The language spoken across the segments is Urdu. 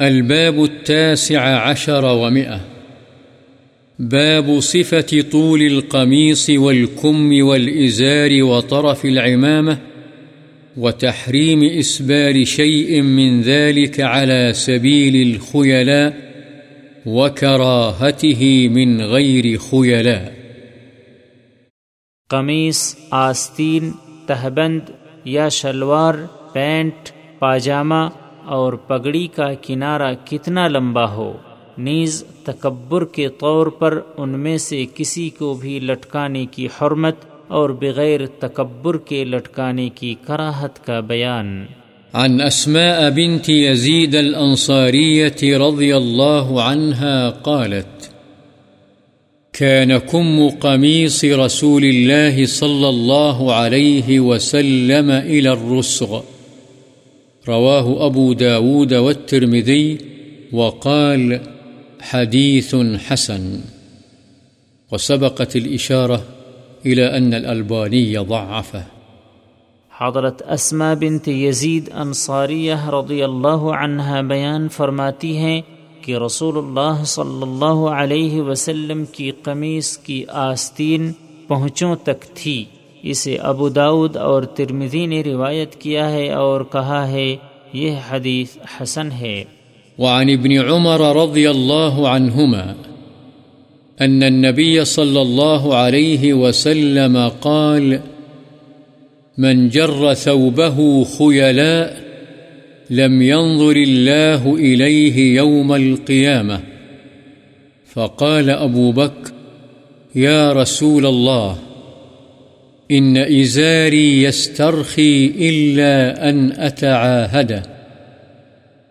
الباب التاسع عشر ومئة. باب صفة طول القميص والكم والإزار وطرف العمامة وتحريم إسبال شيء من ذلك على سبيل الخيلاء وكراهته من غير خيلاء. قمیص، آستین، تہبند یا شلوار، پینٹ، پاجامہ اور پگڑی کا کنارہ کتنا لمبا ہو، نیز تکبر کے طور پر ان میں سے کسی کو بھی لٹکانے کی حرمت اور بغیر تکبر کے لٹکانے کی کراہت کا بیان۔ عن أسماء بنت يزيد الأنصارية رضي الله عنها قالت، كان كم قميص رسول الله صلى الله عليه وسلم إلى الرسغ. رواه أبو داود والترمذي وقال حديث حسن. وسبقت الإشارة إلى أن الألباني ضعفه. حضرت اسما بنت یزید انصاریہ رضی اللہ عنہ بیان فرماتی ہیں کہ رسول اللہ صلی اللہ علیہ وسلم کی قمیص کی آستین پہنچوں تک تھی۔ اسے ابو داود اور ترمذی نے روایت کیا ہے اور کہا ہے، یہ حدیث حسن ہے۔ وعن ابن عمر رضی اللہ عنہما، ان النبی صلی اللہ علیہ وسلم قال، من جر ثوبه خيلاء لم ينظر الله إليه يوم القيامة فقال أبو بكر يا رسول الله إن إزاري يسترخي إلا أن أتعاهده.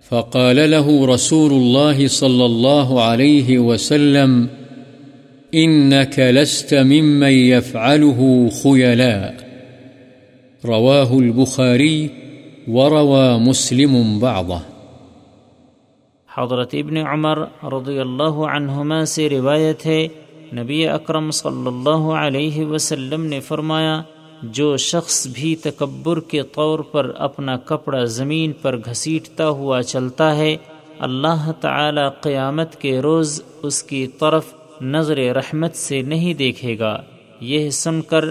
فقال له رسول الله صلى الله عليه وسلم، إنك لست ممن يفعله خيلاء. رواه البخاري وروى مسلم بعضه. حضرت ابن عمر رضی اللہ عنہما سے روایت ہے نبی اکرم صلی اللہ علیہ وسلم نے فرمایا، جو شخص بھی تکبر کے طور پر اپنا کپڑا زمین پر گھسیٹتا ہوا چلتا ہے، اللہ تعالی قیامت کے روز اس کی طرف نظر رحمت سے نہیں دیکھے گا۔ یہ سن کر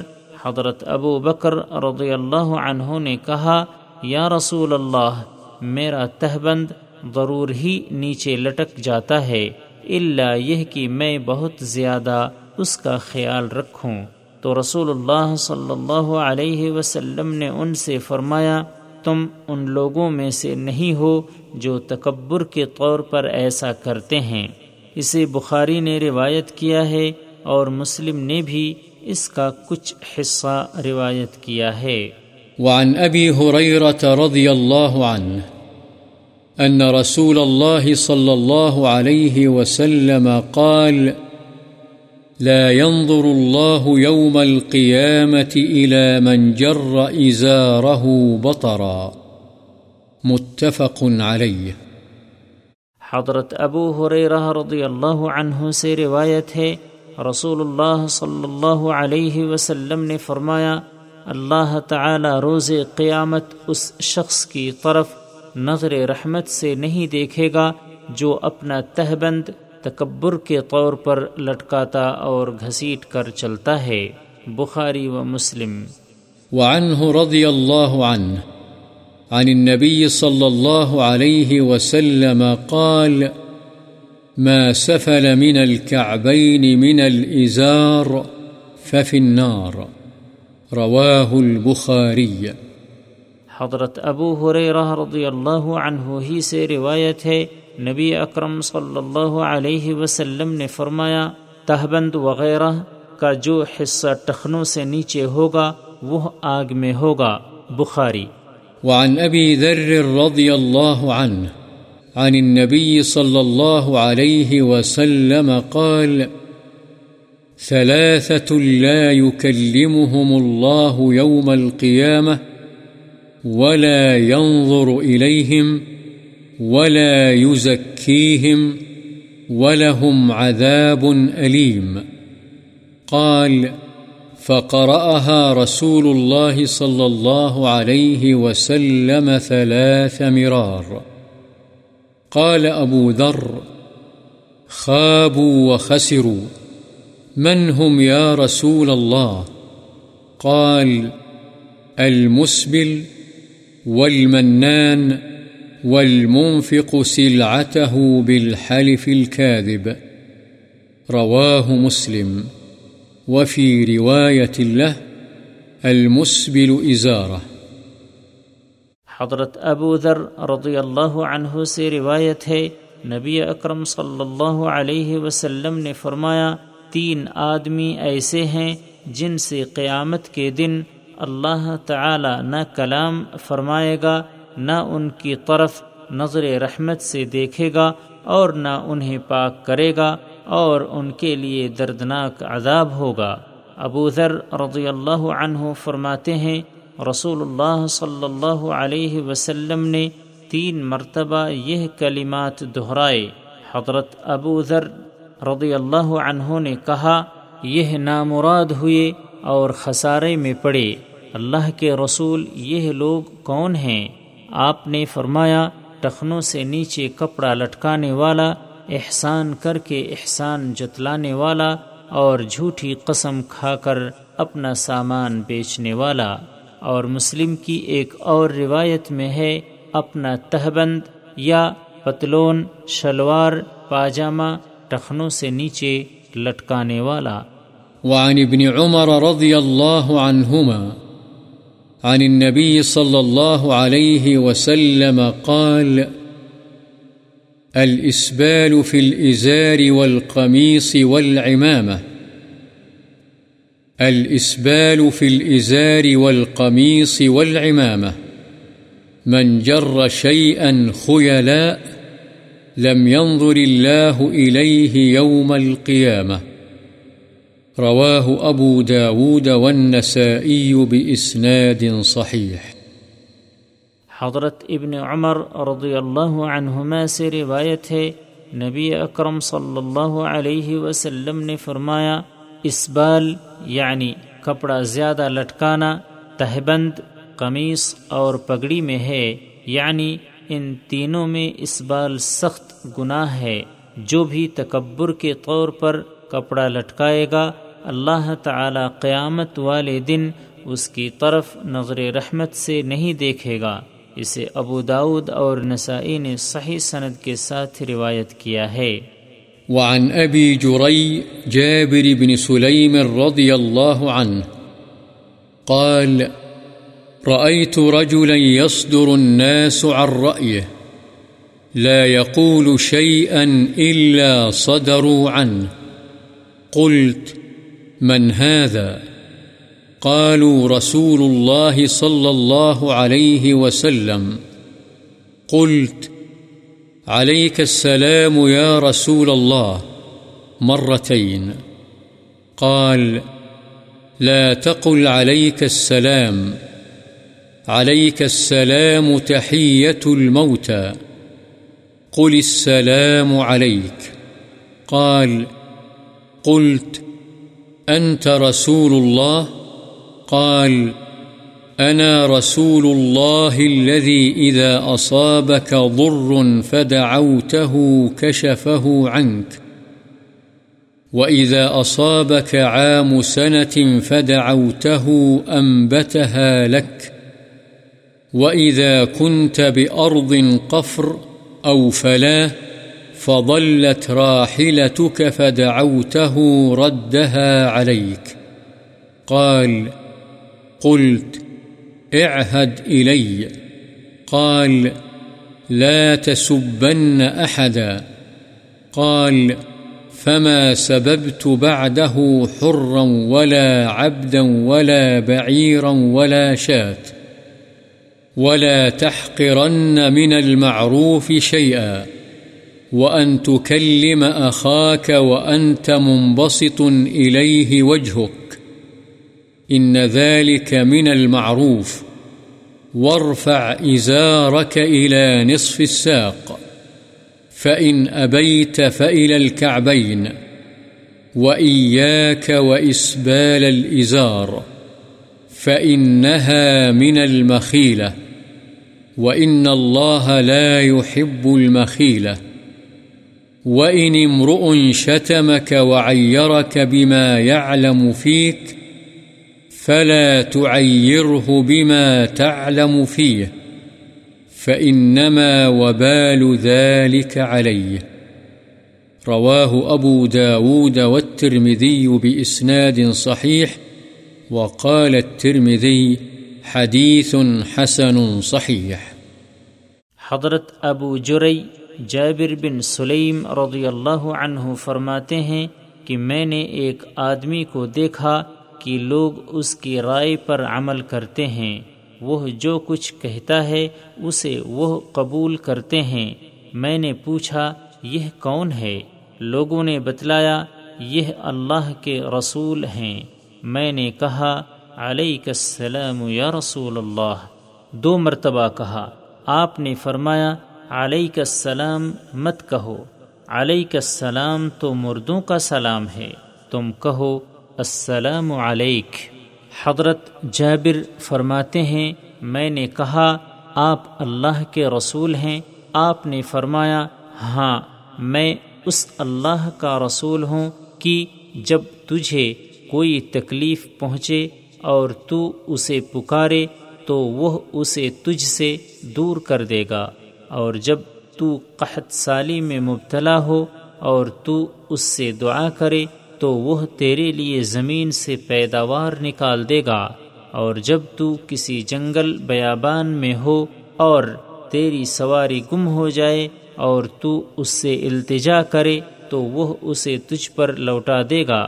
حضرت ابو بکر رضی اللہ عنہ نے کہا، یا رسول اللہ، میرا تہبند ضرور ہی نیچے لٹک جاتا ہے۔ اللہ یہ کہ میں بہت زیادہ اس کا خیال رکھوں۔ تو رسول اللہ صلی اللہ علیہ وسلم نے ان سے فرمایا، تم ان لوگوں میں سے نہیں ہو جو تکبر کے طور پر ایسا کرتے ہیں۔ اسے بخاری نے روایت کیا ہے اور مسلم نے بھی اس کا کچھ حصہ روایت کیا ہے۔ وعن ابی حریرت رضی اللہ عنہ ان رسول الله صلى الله عليه وسلم قال لا ينظر الله يوم القيامة إلى من جر إزاره بطرا. متفق عليه. حضرت ابو حریرہ رضی اللہ عنہ سے روایت ہے، رسول اللہ صلی اللہ علیہ وسلم نے فرمایا، اللہ تعالی روز قیامت اس شخص کی طرف نظر رحمت سے نہیں دیکھے گا جو اپنا تہبند تکبر کے طور پر لٹکاتا اور گھسیٹ کر چلتا ہے۔ بخاری و مسلم۔ وعنه رضی اللہ عنہ۔ عن النبي صلى الله عليه وسلم قال، ما سفل من الكعبين من الإزار ففي النار. رواه البخاري حضرت ابو حریرہ رضی اللہ عنہ ہی سے روایت ہے، نبی اکرم صلی اللہ علیہ وسلم نے فرمایا، تہبند وغیرہ کا جو حصہ ٹخنوں سے نیچے ہوگا، وہ آگ میں ہوگا۔ بخاری۔ وعن ابی ذر رضی اللہ عنہ، عن النبي صلى الله عليه وسلم قال، ثلاثة لا يكلمهم الله يوم القيامة ولا ينظر إليهم ولا يزكيهم ولهم عذاب أليم قال فقرأها رسول الله صلى الله عليه وسلم ثلاث مرار قال أبو ذر خابوا وخسروا من هم يا رسول الله قال المسبل والمنان والمنفق سلعته بالحلف الكاذب. رواه مسلم. وفي رواية له المسبل إزاره حضرت ابو ذر رضی اللہ عنہ سے روایت ہے، نبی اکرم صلی اللہ علیہ وسلم نے فرمایا، تین آدمی ایسے ہیں جن سے قیامت کے دن اللہ تعالی نہ کلام فرمائے گا، نہ ان کی طرف نظر رحمت سے دیکھے گا اور نہ انہیں پاک کرے گا اور ان کے لیے دردناک عذاب ہوگا۔ ابو ذر رضی اللہ عنہ فرماتے ہیں، رسول اللہ صلی اللہ علیہ وسلم نے تین مرتبہ یہ کلمات دہرائے۔ حضرت ابو ذر رضی اللہ عنہ نے کہا، یہ نامراد ہوئے اور خسارے میں پڑے۔ اللہ کے رسول یہ لوگ کون ہیں؟ آپ نے فرمایا، ٹخنوں سے نیچے کپڑا لٹکانے والا، احسان کر کے احسان جتلانے والا، اور جھوٹی قسم کھا کر اپنا سامان بیچنے والا۔ اور مسلم کی ایک اور روایت میں ہے، اپنا تہبند یا پتلون، شلوار، پاجامہ، ٹخنوں سے نیچے لٹکانے والا۔ وعن ابن عمر رضی اللہ عنہما عن النبي صلى الله عليه وسلم قال، الإسبال في الإزار والقميص والعمامة. الإسبال في الإزار والقميص والعمامة. من جر شيئا خيلاء لم ينظر الله إليه يوم القيامة. رواه أبو داود والنسائي بإسناد صحيح حضرت ابن عمر رضی اللہ عنہما سے روایت ہے، نبی اکرم صلی اللہ علیہ وسلم نے فرمایا، اسبال یعنی کپڑا زیادہ لٹکانا تہبند، قمیص اور پگڑی میں ہے۔ یعنی ان تینوں میں اس بال سخت گناہ ہے۔ جو بھی تکبر کے طور پر کپڑا لٹکائے گا اللہ تعالی قیامت والے دن اس کی طرف نظر رحمت سے نہیں دیکھے گا۔ اسے ابو داود اور نسائی نے صحیح سند کے ساتھ روایت کیا ہے۔ وعن ابی جری جابر بن سلیم رضی اللہ عنہ قال رأيت رجلا يصدر الناس عن رأيه لا يقول شيئا إلا صدروا عنه، قلت من هذا؟ قالوا رسول الله صلى الله عليه وسلم. قلت، عليك السلام يا رسول الله. مرتين. قال، لا تقل عليك السلام. عليك السلام تحية الموتى. قل السلام عليك. قال، قلت أنت رسول الله؟ قال، أنا رسول الله الذي إذا أصابك ضر فدعوته كشفه عنك. وإذا أصابك عام سنة فدعوته أنبتها لك. وإذا كنت بأرض قفر أو فلا فضلت راحلتك فدعوته ردها عليك قال قلت اعهد إلي قال لا تسبن أحدا قال فما سببت بعده حرا ولا عبدا ولا بعيرا ولا شات ولا تحقرن من المعروف شيئا وأن تكلم أخاك وأنت منبسط إليه وجهك إن ذلك من المعروف وارفع إزارك إلى نصف الساق فإن أبيت فإلى الكعبين وإياك وإسبال الإزار فإنها من المخيلة وإن الله لا يحب المخيلة وإن امرؤ شتمك وعيرك بما يعلم فيك فلا تعيره بما تعلم فيه فإنما وبال ذلك عليه رواه أبو داود والترمذي بإسناد صحيح وقال الترمذي حديث حسن صحيح حضرت ابو جرئی جابر بن سلیم رضی اللہ عنہ فرماتے ہیں کہ میں نے ایک آدمی کو دیکھا کہ لوگ اس کی رائے پر عمل کرتے ہیں۔ وہ جو کچھ کہتا ہے اسے وہ قبول کرتے ہیں۔ میں نے پوچھا، یہ کون ہے؟ لوگوں نے بتلایا، یہ اللہ کے رسول ہیں۔ میں نے کہا علیہ السلام یا رسول اللہ۔ دو مرتبہ کہا، آپ نے فرمایا علیہ السلام مت کہو۔ علیہ السلام تو مردوں کا سلام ہے۔ تم کہو، السلام علیک۔ حضرت جابر فرماتے ہیں، میں نے کہا، آپ اللہ کے رسول ہیں۔ آپ نے فرمایا ہاں میں اس اللہ کا رسول ہوں کہ جب تجھے کوئی تکلیف پہنچے اور تو اسے پکارے، تو وہ اسے تجھ سے دور کر دے گا۔ اور جب تو قحط سالی میں مبتلا ہو اور تو اس سے دعا کرے تو وہ تیرے لیے زمین سے پیداوار نکال دے گا اور جب تو کسی جنگل بیابان میں ہو اور تیری سواری گم ہو جائے اور تو اس سے التجا کرے تو وہ اسے تجھ پر لوٹا دے گا۔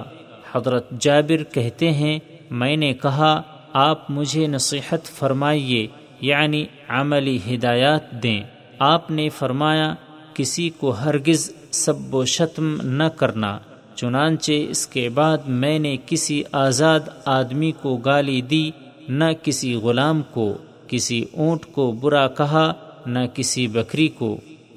حضرت جابر کہتے ہیں، میں نے کہا، آپ مجھے نصیحت فرمائیے یعنی عملی ہدایات دیں۔ آپ نے فرمایا، کسی کو ہرگز سب و شتم نہ کرنا، چنانچہ اس کے بعد میں نے کسی آزاد آدمی کو گالی دی، نہ کسی غلام کو، کسی اونٹ کو برا کہا، نہ کسی بکری کو۔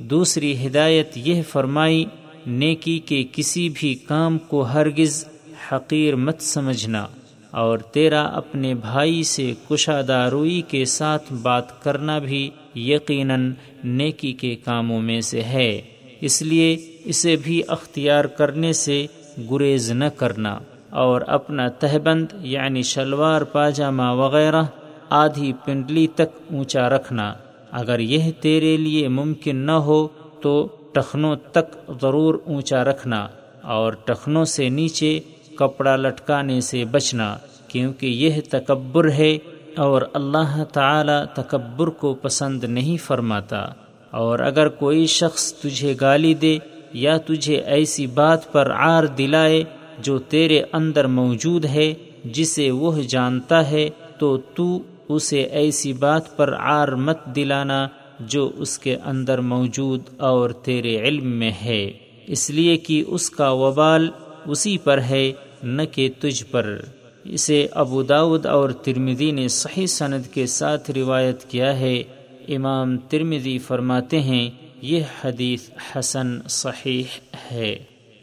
دوسری ہدایت یہ فرمائی، نیکی کے کسی بھی کام کو ہرگز حقیر مت سمجھنا، اور تیرا اپنے بھائی سے کشادہ روئی کے ساتھ بات کرنا بھی یقیناً نیکی کے کاموں میں سے ہے۔ اس لیے اسے بھی اختیار کرنے سے گریز نہ کرنا اور اپنا تہبند یعنی شلوار، پاجامہ وغیرہ آدھی پنڈلی تک اونچا رکھنا۔ اگر یہ تیرے لیے ممکن نہ ہو تو ٹخنوں تک ضرور اونچا رکھنا اور ٹخنوں سے نیچے کپڑا لٹکانے سے بچنا، کیونکہ یہ تکبر ہے۔ اور اللہ تعالی تکبر کو پسند نہیں فرماتا۔ اور اگر کوئی شخص تجھے گالی دے یا تجھے ایسی بات پر عار دلائے جو تیرے اندر موجود ہے، جسے وہ جانتا ہے، تو تو اسے ایسی بات پر عار مت دلانا جو اس کے اندر موجود اور تیرے علم میں ہے۔ اس لیے کہ اس کا وبال اسی پر ہے، نہ کہ تجھ پر۔ اسے ابو داود اور ترمدی نے صحیح سند کے ساتھ روایت کیا ہے۔ امام ترمدی فرماتے ہیں، یہ حدیث حسن صحیح ہے۔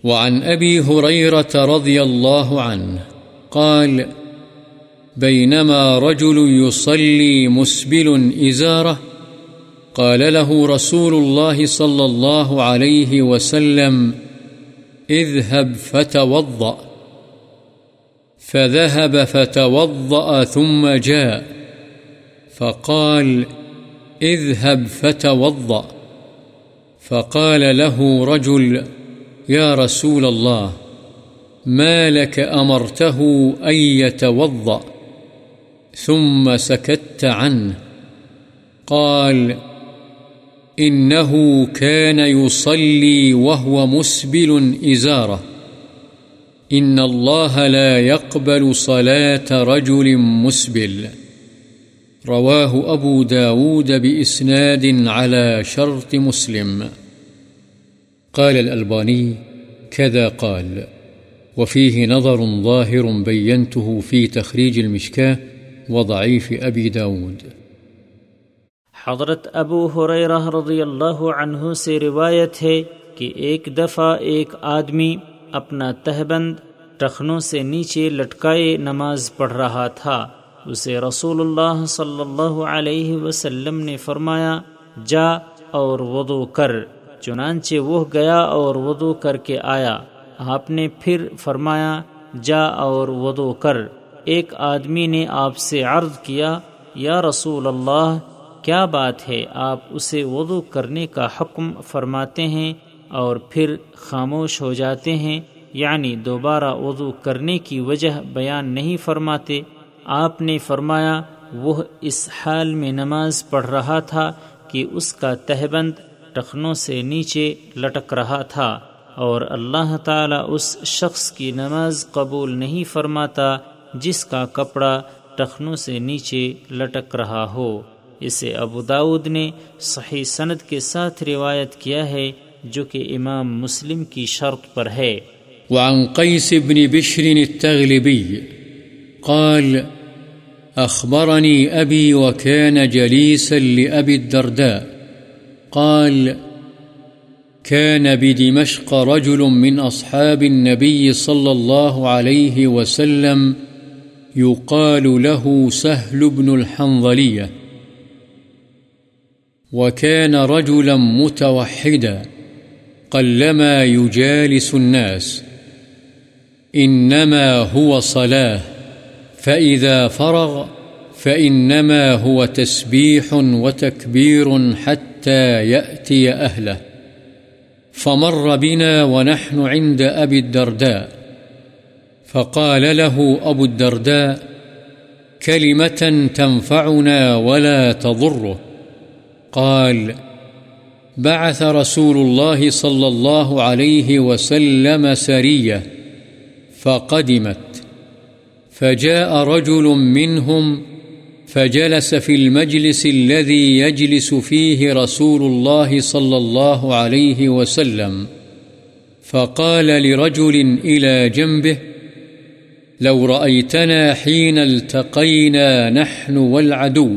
وعن أبي هريرة رضي الله عنه قال بينما رجل يصلي مسبل إزارة قال له رسول الله صلى الله عليه وسلم، اذهب فتوضأ۔ فذهب فتوضأ ثم جاء. فقال، اذهب فتوضأ. فقال له رجل، يا رسول الله، ما لك أمرته أن يتوضأ؟ ثم سكت عنه. قال، إنه كان يصلي وهو مسبل إزاره. إن الله لا يقبل صلاة رجل مسبل. رواه أبو داود بإسناد على شرط مسلم. قال الألباني، كذا قال. وفيه نظر ظاهر بينته في تخريج المشكاة وضعيف أبي داود حضرت ابو حریرہ رضی اللہ عنہ سے روایت ہے کہ ایک دفعہ ایک آدمی اپنا تہبند ٹخنوں سے نیچے لٹکائے نماز پڑھ رہا تھا۔ اسے رسول اللہ صلی اللہ علیہ وسلم نے فرمایا، جا اور وضو کر۔ چنانچہ وہ گیا اور وضو کر کے آیا۔ آپ نے پھر فرمایا، جا اور وضو کر۔ ایک آدمی نے آپ سے عرض کیا، یا رسول اللہ، کیا بات ہے؟ آپ اسے وضو کرنے کا حکم فرماتے ہیں۔ اور پھر خاموش ہو جاتے ہیں یعنی دوبارہ وضو کرنے کی وجہ بیان نہیں فرماتے۔ آپ نے فرمایا، وہ اس حال میں نماز پڑھ رہا تھا کہ اس کا تہبند ٹخنوں سے نیچے لٹک رہا تھا اور اللہ تعالی اس شخص کی نماز قبول نہیں فرماتا جس کا کپڑا ٹخنوں سے نیچے لٹک رہا ہو۔ اسے ابو داود نے صحیح سند کے ساتھ روایت کیا ہے جو کہ امام مسلم کی شرط پر ہے۔ وعن قيس بن بشر التغلبي قال أخبرني أبي وكان جليسا لأبي الدرداء قال كان بدمشق رجل من أصحاب النبي صلى الله عليه وسلم يقال له سهل بن الحنظليه وكان رجلا متوحدا قلما يجالس الناس إنما هو صلاة، فإذا فرغ فإنما هو تسبيح وتكبير حتى يأتي أهله. فمر بنا ونحن عند أبي الدرداء، فقال له أبو الدرداء كلمة تنفعنا ولا تضره. قال بعث رسول الله صلى الله عليه وسلم سرية فقدمت. فجاء رجل منهم فجلس في المجلس الذي يجلس فيه رسول الله صلى الله عليه وسلم. فقال لرجل إلى جنبه، لو رأيتنا حين التقينا نحن والعدو.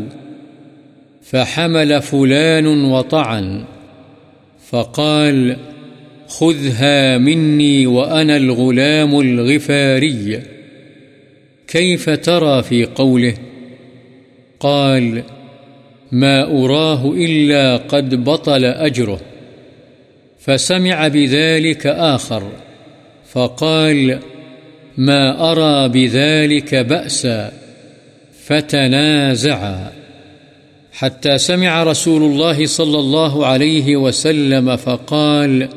فحمل فلان وطعن. فقال، خذها مني وأنا الغلام الغفاري. كيف ترى في قوله؟ قال، ما أراه إلا قد بطل أجره. فسمع بذلك آخر، فقال، ما أرى بذلك بأسا، فتنازعا. حتى سمع رسول الله صلى الله عليه وسلم فقال،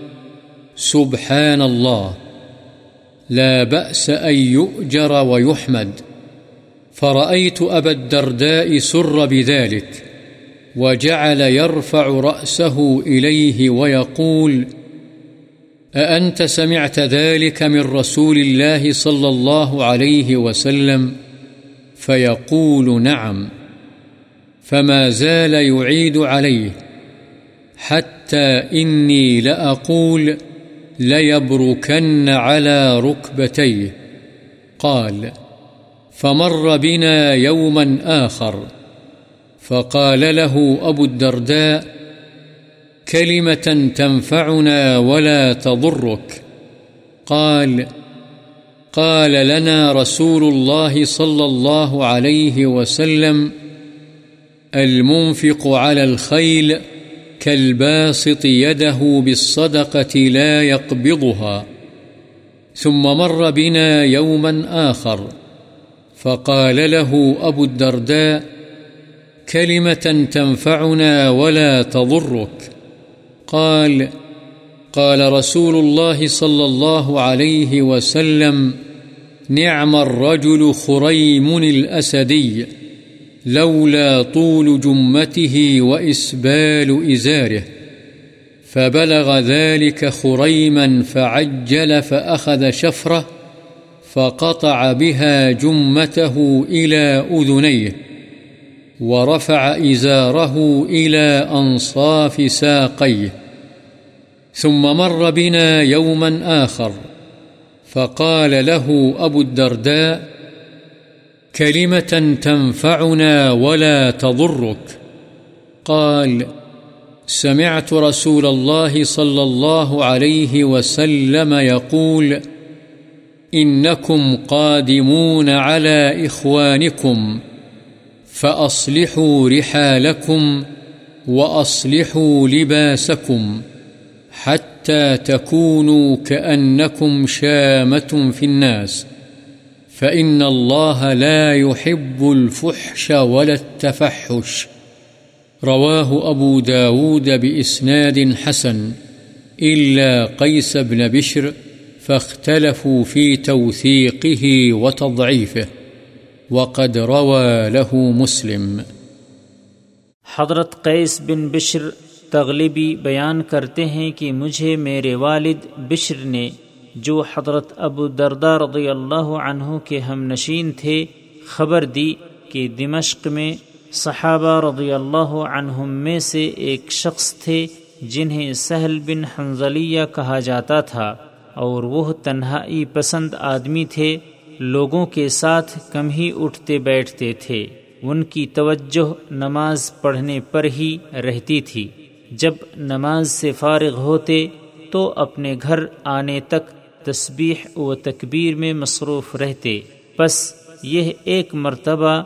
سبحان الله، لا بأس أن يؤجر ويحمد، فرأيت أبا الدرداء سر بذلك، وجعل يرفع رأسه إليه ويقول، أأنت سمعت ذلك من رسول الله صلى الله عليه وسلم؟ فيقول، نعم. فما زال يعيد عليه حتى إني لأقول ليبركن على ركبتيه. قال، فمر بنا يوما آخر، فقال له أبو الدرداء، كلمة تنفعنا ولا تضرك. قال قال لنا رسول الله صلى الله عليه وسلم المنفق على الخيل كالباسط يده بالصدقة لا يقبضها، ثم مر بنا يوما آخر، فقال له أبو الدرداء كلمة تنفعنا ولا تضرك. قال قال رسول الله صلى الله عليه وسلم نعم الرجل خريم الأسدي. لولا طول جمته وإسبال إزاره، فبلغ ذلك خريما فعجل فأخذ شفرة فقطع بها جمته إلى أذنيه، ورفع إزاره إلى أنصاف ساقيه. ثم مر بنا يوما آخر، فقال له أبو الدرداء كلمة تنفعنا ولا تضرك. قال سمعت رسول الله صلى الله عليه وسلم يقول إنكم قادمون على إخوانكم، فأصلحوا رحالكم وأصلحوا لباسكم حتى تكونوا كأنكم شامة في الناس. فإن الله لا يحب الفحش ولا التفحش. رواه أبو داود بإسناد حسن إلا قيس بن بشر فاختلفوا في توثيقه وتضعيفه. وقد روى له مسلم. حضرت قیس بن بشر تغلبی بیان کرتے ہیں کہ مجھے میرے والد بشر نے جو حضرت ابو دردہ رضی اللہ عنہ کے ہم نشین تھے، خبر دی کہ دمشق میں صحابہ رضی اللہ عنہم میں سے ایک شخص تھے جنہیں سہل بن حنزلیہ کہا جاتا تھا اور وہ تنہائی پسند آدمی تھے، لوگوں کے ساتھ کم ہی اٹھتے بیٹھتے تھے۔ ان کی توجہ نماز پڑھنے پر ہی رہتی تھی۔ جب نماز سے فارغ ہوتے تو اپنے گھر آنے تک تسبیح و تکبیر میں مصروف رہتے۔ بس یہ ایک مرتبہ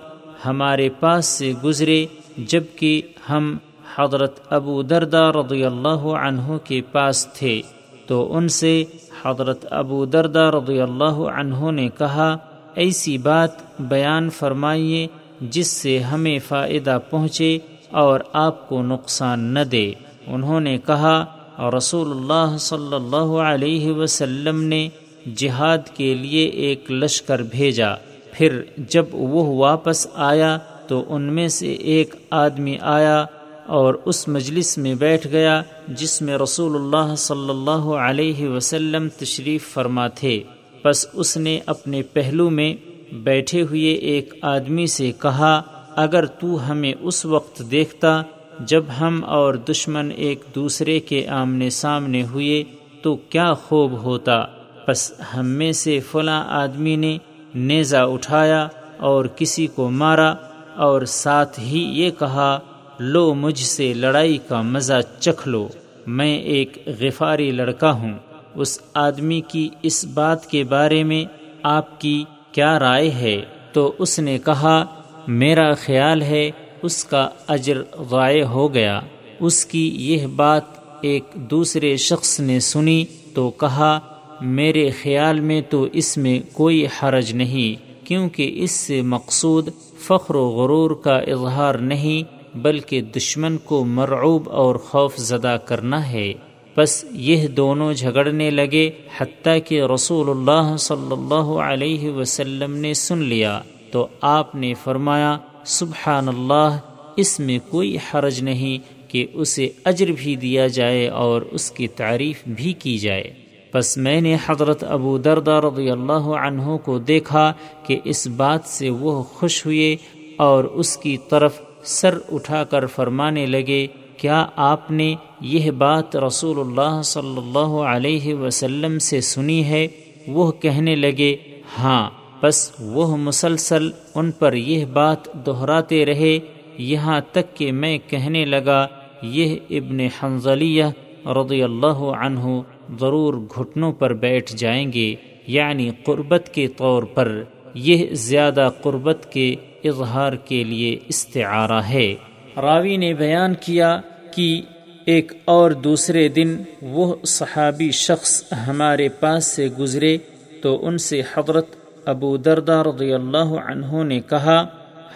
ہمارے پاس سے گزرے جبکہ ہم حضرت ابو دردہ رضی اللہ عنہ کے پاس تھے۔ تو ان سے حضرت ابو دردہ رضی اللہ عنہ نے کہا، ایسی بات بیان فرمائیے جس سے ہمیں فائدہ پہنچے اور آپ کو نقصان نہ دے۔ انہوں نے کہا رسول اللہ صلی اللہ علیہ وسلم نے جہاد کے لیے ایک لشکر بھیجا۔ پھر جب وہ واپس آیا تو ان میں سے ایک آدمی آیا اور اس مجلس میں بیٹھ گیا جس میں رسول اللہ صلی اللہ علیہ وسلم تشریف فرما تھے۔ بس اس نے اپنے پہلو میں بیٹھے ہوئے ایک آدمی سے کہا، اگر تو ہمیں اس وقت دیکھتا جب ہم اور دشمن ایک دوسرے کے آمنے سامنے ہوئے تو کیا خوب ہوتا۔ بس ہم میں سے فلاں آدمی نے نیزا اٹھایا اور کسی کو مارا اور ساتھ ہی یہ کہا، لو مجھ سے لڑائی کا مزہ چکھ لو، میں ایک غفاری لڑکا ہوں۔ اس آدمی کی اس بات کے بارے میں آپ کی کیا رائے ہے؟ تو اس نے کہا، میرا خیال ہے اس کا اجر ضائع ہو گیا۔ اس کی یہ بات ایک دوسرے شخص نے سنی تو کہا، میرے خیال میں تو اس میں کوئی حرج نہیں، کیونکہ اس سے مقصود فخر و غرور کا اظہار نہیں، بلکہ دشمن کو مرعوب اور خوف زدہ کرنا ہے۔ بس یہ دونوں جھگڑنے لگے، حتیٰ کہ رسول اللہ صلی اللہ علیہ وسلم نے سن لیا۔ تو آپ نے فرمایا سبحان اللہ اس میں کوئی حرج نہیں کہ اسے اجر بھی دیا جائے اور اس کی تعریف بھی کی جائے۔ بس میں نے حضرت ابو دردہ رضی اللہ عنہ کو دیکھا کہ اس بات سے وہ خوش ہوئے اور اس کی طرف سر اٹھا کر فرمانے لگے، کیا آپ نے یہ بات رسول اللہ صلی اللہ علیہ وسلم سے سنی ہے؟ وہ کہنے لگے ہاں۔ بس وہ مسلسل ان پر یہ بات دہراتے رہے، یہاں تک کہ میں کہنے لگا، یہ ابن حنزلیہ رضی اللہ عنہ ضرور گھٹنوں پر بیٹھ جائیں گے یعنی قربت کے طور پر، یہ زیادہ قربت کے اظہار کے لیے استعارہ ہے۔ راوی نے بیان کیا کہ ایک اور دوسرے دن وہ صحابی شخص ہمارے پاس سے گزرے تو ان سے حضرت ابو دردہ رضی اللہ عنہ نے کہا،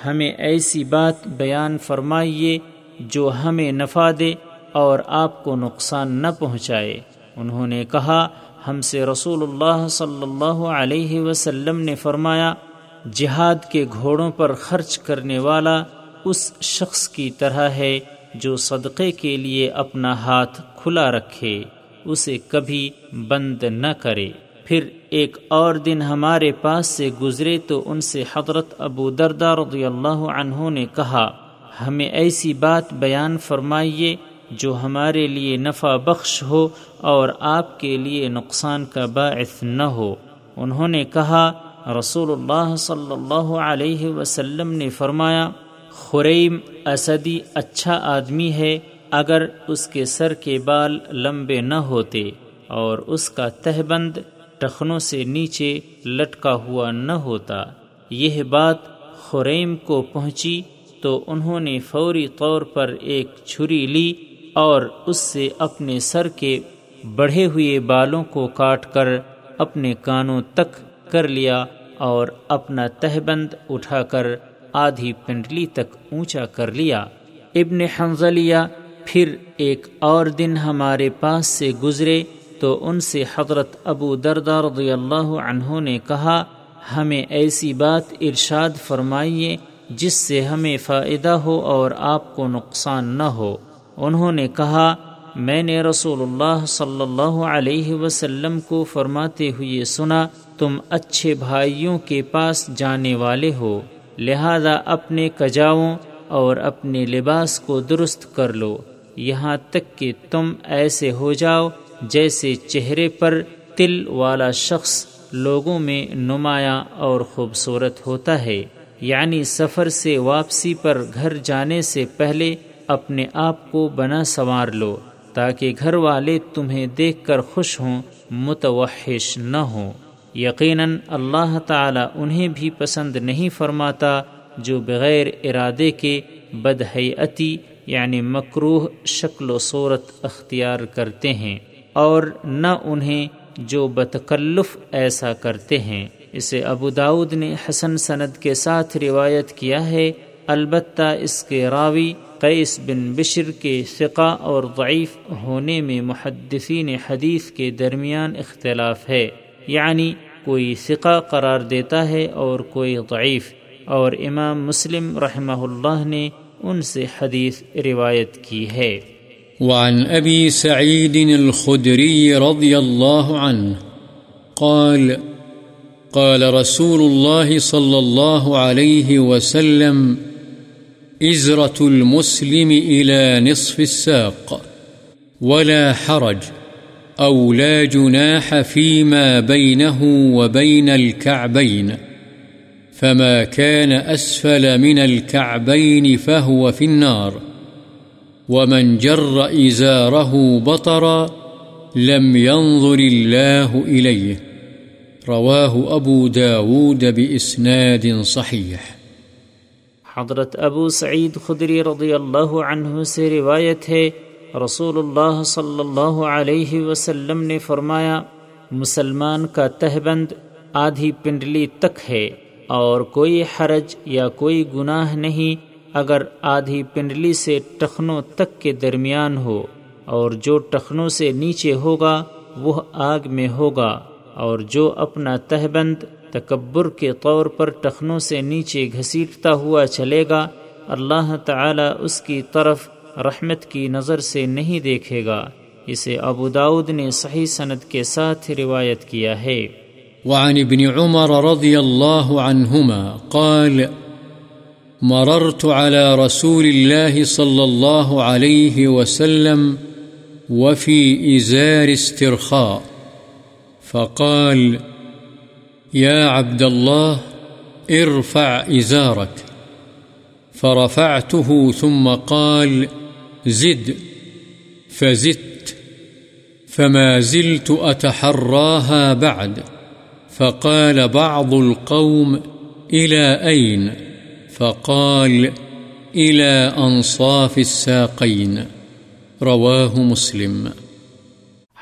ہمیں ایسی بات بیان فرمائیے جو ہمیں نفع دے اور آپ کو نقصان نہ پہنچائے۔ انہوں نے کہا، ہم سے رسول اللہ صلی اللہ علیہ وسلم نے فرمایا، جہاد کے گھوڑوں پر خرچ کرنے والا اس شخص کی طرح ہے جو صدقے کے لیے اپنا ہاتھ کھلا رکھے، اسے کبھی بند نہ کرے۔ پھر ایک اور دن ہمارے پاس سے گزرے تو ان سے حضرت ابو دردہ رضی اللہ عنہ نے کہا، ہمیں ایسی بات بیان فرمائیے جو ہمارے لیے نفع بخش ہو اور آپ کے لیے نقصان کا باعث نہ ہو۔ انہوں نے کہا، رسول اللہ صلی اللہ علیہ وسلم نے فرمایا خریم اسدی اچھا آدمی ہے اگر اس کے سر کے بال لمبے نہ ہوتے اور اس کا تہبند ٹخنوں سے نیچے لٹکا ہوا نہ ہوتا۔ یہ بات خریم کو پہنچی تو انہوں نے فوری طور پر ایک چھری لی اور اس سے اپنے سر کے بڑھے ہوئے بالوں کو کاٹ کر اپنے کانوں تک کر لیا اور اپنا تہبند اٹھا کر آدھی پنڈلی تک اونچا کر لیا۔ ابن حنزلیہ پھر ایک اور دن ہمارے پاس سے گزرے تو ان سے حضرت ابو دردار رضی اللہ عنہ نے کہا، ہمیں ایسی بات ارشاد فرمائیے جس سے ہمیں فائدہ ہو اور آپ کو نقصان نہ ہو۔ انہوں نے کہا، میں نے رسول اللہ صلی اللہ علیہ وسلم کو فرماتے ہوئے سنا، تم اچھے بھائیوں کے پاس جانے والے ہو، لہذا اپنے کجاؤں اور اپنے لباس کو درست کر لو۔ یہاں تک کہ تم ایسے ہو جاؤ جیسے چہرے پر تل والا شخص لوگوں میں نمایاں اور خوبصورت ہوتا ہے یعنی سفر سے واپسی پر گھر جانے سے پہلے اپنے آپ کو بنا سنوار لو، تاکہ گھر والے تمہیں دیکھ کر خوش ہوں، متوحش نہ ہوں۔ یقیناً اللہ تعالی انہیں بھی پسند نہیں فرماتا جو بغیر ارادے کے بدحیتی یعنی مکروح شکل و صورت اختیار کرتے ہیں۔ اور نہ انہیں جو بتکلف ایسا کرتے ہیں۔ اسے ابو داود نے حسن سند کے ساتھ روایت کیا ہے۔ البتہ اس کے راوی قیس بن بشر کے ثقہ اور ضعیف ہونے میں محدثین حدیث کے درمیان اختلاف ہے۔ یعنی کوئی ثقہ قرار دیتا ہے اور کوئی ضعیف۔ اور امام مسلم رحمہ اللہ نے ان سے حدیث روایت کی ہے۔ وعن ابی سعید الخدری رضی اللہ عنہ قال قال رسول الله صلى الله عليه وسلم إزرة المسلم إلى نصف الساق، ولا حرج، أو لا جناح فيما بينه وبين الكعبين، فما كان أسفل من الكعبين فهو في النار. ومن جر إزاره بطرا لم ينظر الله إليه. رواه ابو داود باسناد صحيح. حضرت ابو سعید خدری رضی اللہ عنہ سے روایت ہے، رسول اللہ صلی اللہ علیہ وسلم نے فرمایا، مسلمان کا تہبند آدھی پنڈلی تک ہے اور کوئی حرج یا کوئی گناہ نہیں اگر آدھی پنڈلی سے ٹخنوں تک کے درمیان ہو اور جو ٹخنوں سے نیچے ہوگا، وہ آگ میں ہوگا، اور جو اپنا تہبند تکبر کے طور پر ٹخنوں سے نیچے گھسیٹتا ہوا چلے گا، اللہ تعالی اس کی طرف رحمت کی نظر سے نہیں دیکھے گا۔ اسے ابو داود نے صحیح سند کے ساتھ روایت کیا ہے۔ وعن ابن عمر رضی اللہ عنہما قال مررت على رسول الله صلى الله عليه وسلم وفي إزار استرخاء. فقال، يا عبد الله، ارفع إزارك. فرفعته ثم قال، زد. فزدت. فما زلت أتحراها بعد. فقال بعض القوم، إلى أين؟ فقال إلى أنصاف الساقين، رواه مسلم.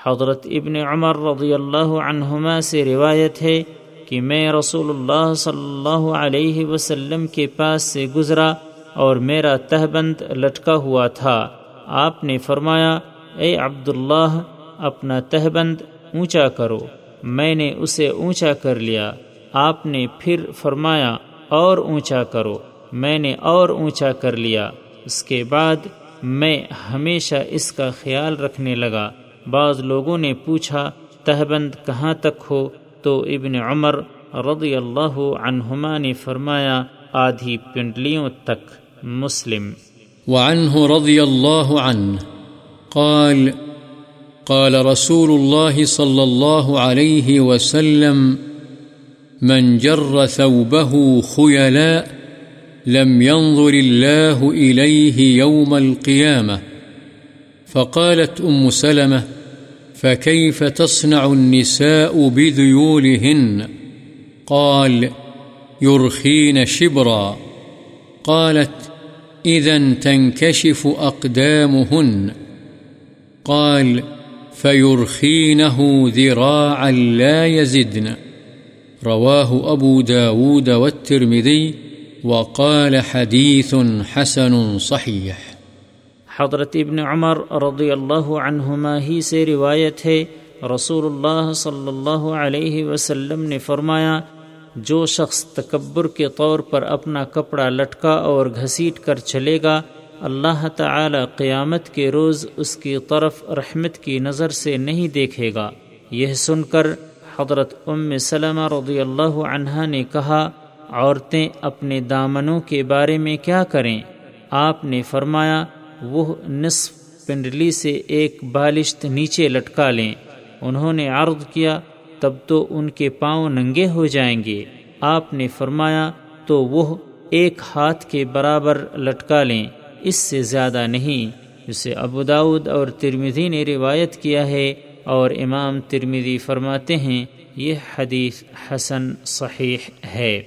حضرت ابن عمر رضی اللہ عنہما سے روایت ہے کہ میں رسول اللہ صلی اللہ علیہ وسلم کے پاس سے گزرا اور میرا تہبند لٹکا ہوا تھا۔ آپ نے فرمایا، اے عبداللہ، اپنا تہبند اونچا کرو۔ میں نے اسے اونچا کر لیا۔ آپ نے پھر فرمایا اور اونچا کرو۔ میں نے اور اونچا کر لیا۔ اس کے بعد میں ہمیشہ اس کا خیال رکھنے لگا۔ بعض لوگوں نے پوچھا، تہبند کہاں تک ہو؟ تو ابن عمر رضی اللہ عنہما نے فرمایا، آدھی پنڈلیوں تک۔ مسلم۔ وعنه رضی اللہ عنہ قال قال رسول الله صلى الله عليه وسلم من جر ثوبه خيلاء لم ينظر الله إليه يوم القيامة. فقالت أم سلمة، فكيف تصنع النساء بذيولهن؟ قال، يرخين شبرا. قالت، إذا تنكشف أقدامهن. قال، فيرخينه ذراعا لا يزدن. رواه أبو داود والترمذي وقال حديث حسن صحيح. حضرت ابن عمر رضی اللہ عنہما ہی سے روایت ہے رسول اللہ صلی اللہ علیہ وسلم نے فرمایا، جو شخص تکبر کے طور پر اپنا کپڑا لٹکا اور گھسیٹ کر چلے گا، اللہ تعالی قیامت کے روز اس کی طرف رحمت کی نظر سے نہیں دیکھے گا۔ یہ سن کر حضرت ام سلمہ رضی اللہ عنہ نے کہا، عورتیں اپنے دامنوں کے بارے میں کیا کریں؟ آپ نے فرمایا، وہ نصف پنڈلی سے ایک بالشت نیچے لٹکا لیں۔ انہوں نے عرض کیا، تب تو ان کے پاؤں ننگے ہو جائیں گے۔ آپ نے فرمایا، تو وہ ایک ہاتھ کے برابر لٹکا لیں۔ اس سے زیادہ نہیں۔ اسے ابوداؤد اور ترمیدی نے روایت کیا ہے اور امام ترمیدی فرماتے ہیں یہ حدیث حسن صحیح ہے۔